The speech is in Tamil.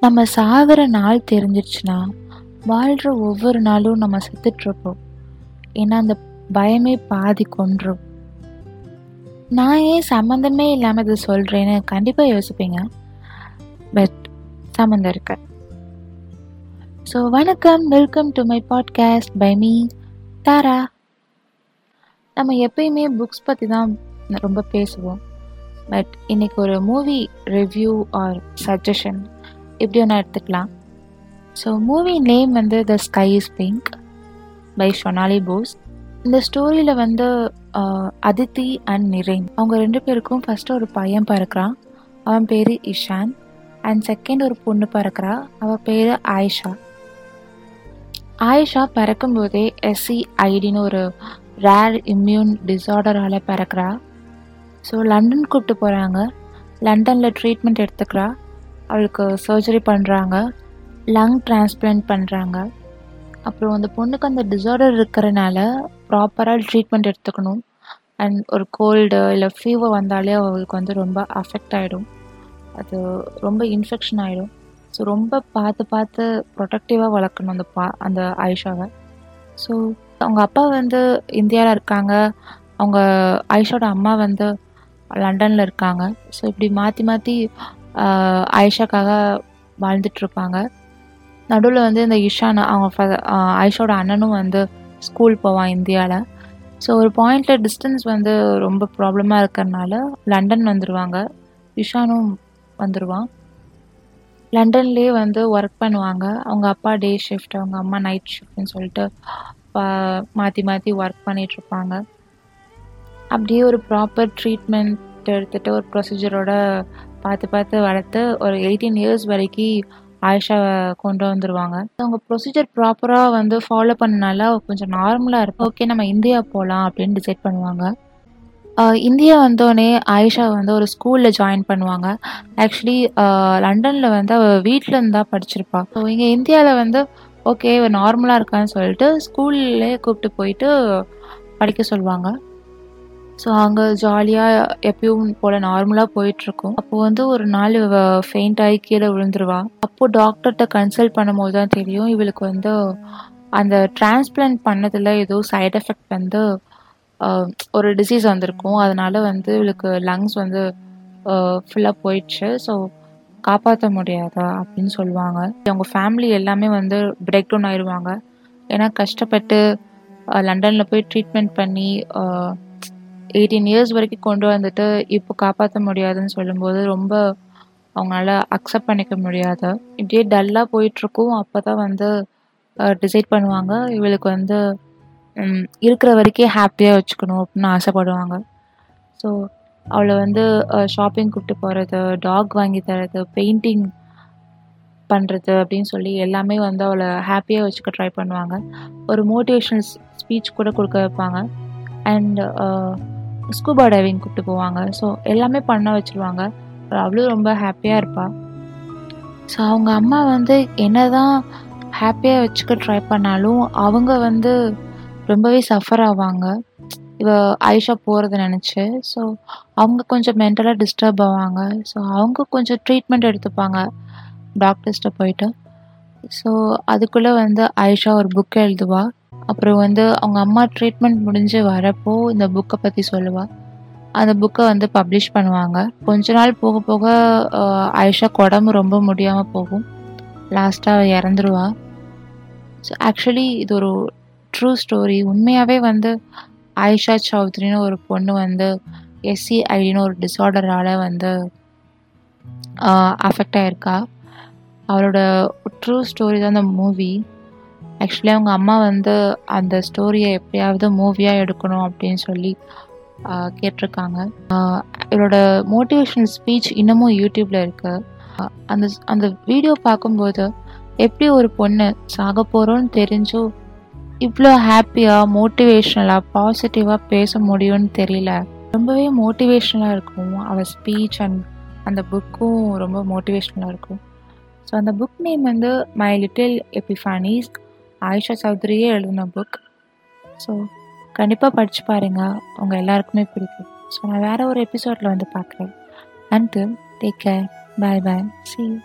நம்ம சாகிற நாள் தெரிஞ்சிருச்சுன்னா வாழ்கிற ஒவ்வொரு நாளும் நம்ம செத்துட்ருப்போம். ஏன்னா அந்த பயமே பாதி கொன்றும். நான் ஏன் சம்மந்தமே இல்லாமல் இதை சொல்கிறேன்னு கண்டிப்பாக யோசிப்பீங்க. பட் சம்மந்தம் இருக்கு. ஸோ வணக்கம் welcome to my podcast by me Tara நம்ம எப்பயுமே புக்ஸ் பற்றி தான் ரொம்ப பேசுவோம். பட் இன்னைக்கு ஒரு மூவி ரிவ்யூ ஆர் சஜஷன் எப்படி ஒன்றா எடுத்துக்கலாம். ஸோ மூவி நேம் வந்து the sky is pink by Shonali Bose இந்த ஸ்டோரியில் வந்து அதித்தி அண்ட் நிரேன் அவங்க ரெண்டு பேருக்கும் ஃபஸ்ட்டு ஒரு பையன் பிறக்கிறான் அவன் பேர் இஷான் அண்ட் செகண்ட் ஒரு பொண்ணு பிறக்கிறா. அவள் பேர் ஆயிஷா ஆயிஷா பிறக்கும்போதே எஸ்சி ஐடின்னு ஒரு ரேர் இம்யூன் டிஸார்டரால் பிறக்கிறா. ஸோ லண்டன் கூப்பிட்டு போகிறாங்க லண்டனில் ட்ரீட்மெண்ட் எடுத்துக்கிறா. அவளுக்கு சர்ஜரி பண்ணுறாங்க லங் டிரான்ஸ்பிளான்ட் பண்ணுறாங்க அப்புறம் அந்த பொண்ணுக்கு அந்த டிஸார்டர் இருக்கிறனால ப்ராப்பராக ட்ரீட்மெண்ட் எடுத்துக்கணும். அண்ட் ஒரு கோல்டு இல்லை ஃபீவர் வந்தாலே அவளுக்கு வந்து ரொம்ப அஃபெக்ட் ஆகிடும் அது ரொம்ப இன்ஃபெக்ஷன் ஆகிடும் ஸோ ரொம்ப பார்த்து பார்த்து ப்ரொடக்டிவாக வளர்க்கணும் அந்த பா அந்த ஆயிஷாவை ஸோ அவங்க அப்பா வந்து இந்தியாவில் இருக்காங்க. அவங்க ஆயிஷாவோட அம்மா வந்து லண்டனில் இருக்காங்க. ஸோ இப்படி மாற்றி மாற்றி ஆயிஷாக்காக வாழ்ந்துட்டுருப்பாங்க நடுவில் வந்து இந்த இஷான் அவங்க ஆயிஷாவோட அண்ணனும் வந்து ஸ்கூல் போவான் இந்தியாவில் ஸோ ஒரு பாயிண்டில் டிஸ்டன்ஸ் வந்து ரொம்ப ப்ராப்ளமாக இருக்கிறனால லண்டன் வந்துடுவாங்க இஷானும் வந்துடுவான் லண்டன்லேயே வந்து ஒர்க் பண்ணுவாங்க. அவங்க அப்பா டே ஷிஃப்ட் அவங்க அம்மா நைட் ஷிஃப்ட்னு சொல்லிட்டு பா- மாற்றி மாற்றி ஒர்க் பண்ணிகிட்ருப்பாங்க அப்படியே ஒரு ப்ராப்பர் ட்ரீட்மெண்ட் எடுத்துகிட்டு ஒரு ப்ரொசீஜரோட பார்த்து பார்த்து வளர்த்து ஒரு எயிட்டீன் இயர்ஸ் வரைக்கும் ஆயிஷாவை கொண்டு வந்துருவாங்க. அவங்க ப்ரொசீஜர் ப்ராப்பராக வந்து ஃபாலோ பண்ணனால கொஞ்சம் நார்மலாக இருக்கும். ஓகே நம்ம இந்தியா போகலாம் அப்படின்னு டிசைட் பண்ணுவாங்க. இந்தியா வந்தோடனே ஆயிஷா வந்து ஒரு ஸ்கூலில் ஜாயின் பண்ணுவாங்க. ஆக்சுவலி லண்டனில் வந்து அவள் வீட்டில் இருந்து தான் படிச்சிருப்பா. ஸோ இங்கே இந்தியாவில் வந்து ஓகே நார்மலாக இருக்கான்னு சொல்லிட்டு ஸ்கூல்லே கூப்பிட்டு போயிட்டு படிக்க சொல்லுவாங்க. ஸோ அங்கே ஜாலியாக எப்பயும் போல் நார்மலாக போயிட்டுருக்கும். அப்போது வந்து ஒரு நாள் இவ ஃபெயிண்ட் ஆகி கீழே விழுந்துருவா. அப்போது டாக்டர்கிட்ட கன்சல்ட் பண்ணும்போது தான் தெரியும் இவளுக்கு வந்து அந்த டிரான்ஸ்பிளான்ட் பண்ணதில் ஏதோ சைட் எஃபெக்ட் வந்து ஒரு டிசீஸ் வந்திருக்கும். அதனால் வந்து இவளுக்கு லங்ஸ் வந்து ஃபுல்லாக போயிடுச்சு. ஸோ காப்பாற்ற முடியாதா அப்படின்னு சொல்லுவாங்க. அவங்க ஃபேமிலி எல்லாமே வந்து பிரேக் டவுன் ஆயிடுவாங்க ஏன்னா கஷ்டப்பட்டு லண்டனில் போய் ட்ரீட்மெண்ட் பண்ணி எயிட்டீன் இயர்ஸ் வரைக்கும் கொண்டு வந்துட்டு இப்போ காப்பாற்ற முடியாதுன்னு சொல்லும்போது ரொம்ப அவங்களால அக்செப்ட் பண்ணிக்க முடியாது. இப்படியே டல்லாக போயிட்டுருக்கும். அப்போ தான் வந்து டிசைட் பண்ணுவாங்க. இவளுக்கு வந்து இருக்கிற வரைக்கும் ஹாப்பியாக வச்சுக்கணும் அப்படின்னு ஆசைப்படுவாங்க. ஸோ அவளை வந்து ஷாப்பிங் கூப்பிட்டு போகிறது டாக் வாங்கி தரது பெயிண்டிங் பண்ணுறது அப்படின்னு சொல்லி எல்லாமே வந்து அவளை ஹாப்பியாக வச்சுக்க ட்ரை பண்ணுவாங்க. ஒரு மோட்டிவேஷனல் ஸ்பீச் கூட கொடுக்க வைப்பாங்க. அண்ட் ஸ்கூபா டைவிங் கூப்பிட்டு போவாங்க. ஸோ எல்லாமே பண்ண வச்சுருவாங்க. அவளும் ரொம்ப ஹாப்பியாக இருப்பாள் ஸோ அவங்க அம்மா வந்து என்ன தான் ஹாப்பியாக வச்சுக்க ட்ரை பண்ணாலும் அவங்க வந்து ரொம்பவே சஃபர் ஆவாங்க. இவ ஆயிஷா போகிறத நினச்சி. ஸோ அவங்க கொஞ்சம் மென்டலாக டிஸ்டர்ப் ஆவாங்க. ஸோ அவங்க கொஞ்சம் ட்ரீட்மெண்ட் எடுத்துப்பாங்க. டாக்டர்ஸ்ட்ட போயிட்டு. ஸோ அதுக்குள்ளே வந்து ஆயிஷா ஒரு புக் எழுதுவாள் அப்புறம் வந்து அவங்க அம்மா ட்ரீட்மெண்ட் முடிஞ்சு வரப்போ இந்த புக்கை பற்றி சொல்லுவாள் அந்த புக்கை வந்து பப்ளிஷ் பண்ணுவாங்க. கொஞ்ச நாள் போக போக ஆயிஷா உடம்பு ரொம்ப முடியாமல் போகும். லாஸ்ட்டாக இறந்துருவா. ஸோ ஆக்சுவலி இது ஒரு ட்ரூ ஸ்டோரி உண்மையாகவே வந்து ஆயிஷா சௌத்ரின்னு ஒரு பொண்ணு வந்து எஸ்சி ஐடின்னு ஒரு டிஸார்டரால் வந்து அஃபெக்ட் ஆயிருக்கா. அவரோட ட்ரூ ஸ்டோரி தான் அந்த மூவி ஆக்சுவலி அவங்க அம்மா வந்து அந்த ஸ்டோரியை எப்படியாவது மூவியாக எடுக்கணும் அப்படின்னு சொல்லி கேட்டிருக்காங்க. இவரோட மோட்டிவேஷனல் ஸ்பீச் இன்னமும் யூடியூப்பில் இருக்கு. அந்த அந்த வீடியோ பார்க்கும்போது எப்படி ஒரு பொண்ணு சாக போகிறோன்னு தெரிஞ்சும் இவ்வளோ ஹாப்பியாக மோட்டிவேஷ்னலாக பாசிட்டிவாக பேச முடியும்னு தெரியல. ரொம்பவே மோட்டிவேஷ்னலாக இருக்கும். அவள் ஸ்பீச் அண்ட் அந்த புக்கும் ரொம்ப மோட்டிவேஷ்னலாக இருக்கும். ஸோ அந்த புக் நேம் வந்து மை லிட்டில் எபிஃபானிஸ் ஆயிஷா சௌத்ரியே எழுதின புக் ஸோ கண்டிப்பாக படித்து பாருங்கள் உங்கள் எல்லாருக்குமே பிடிக்கும். ஸோ நான் வேறு ஒரு எபிசோடில் வந்து பார்க்குறேன். And take care bye bye see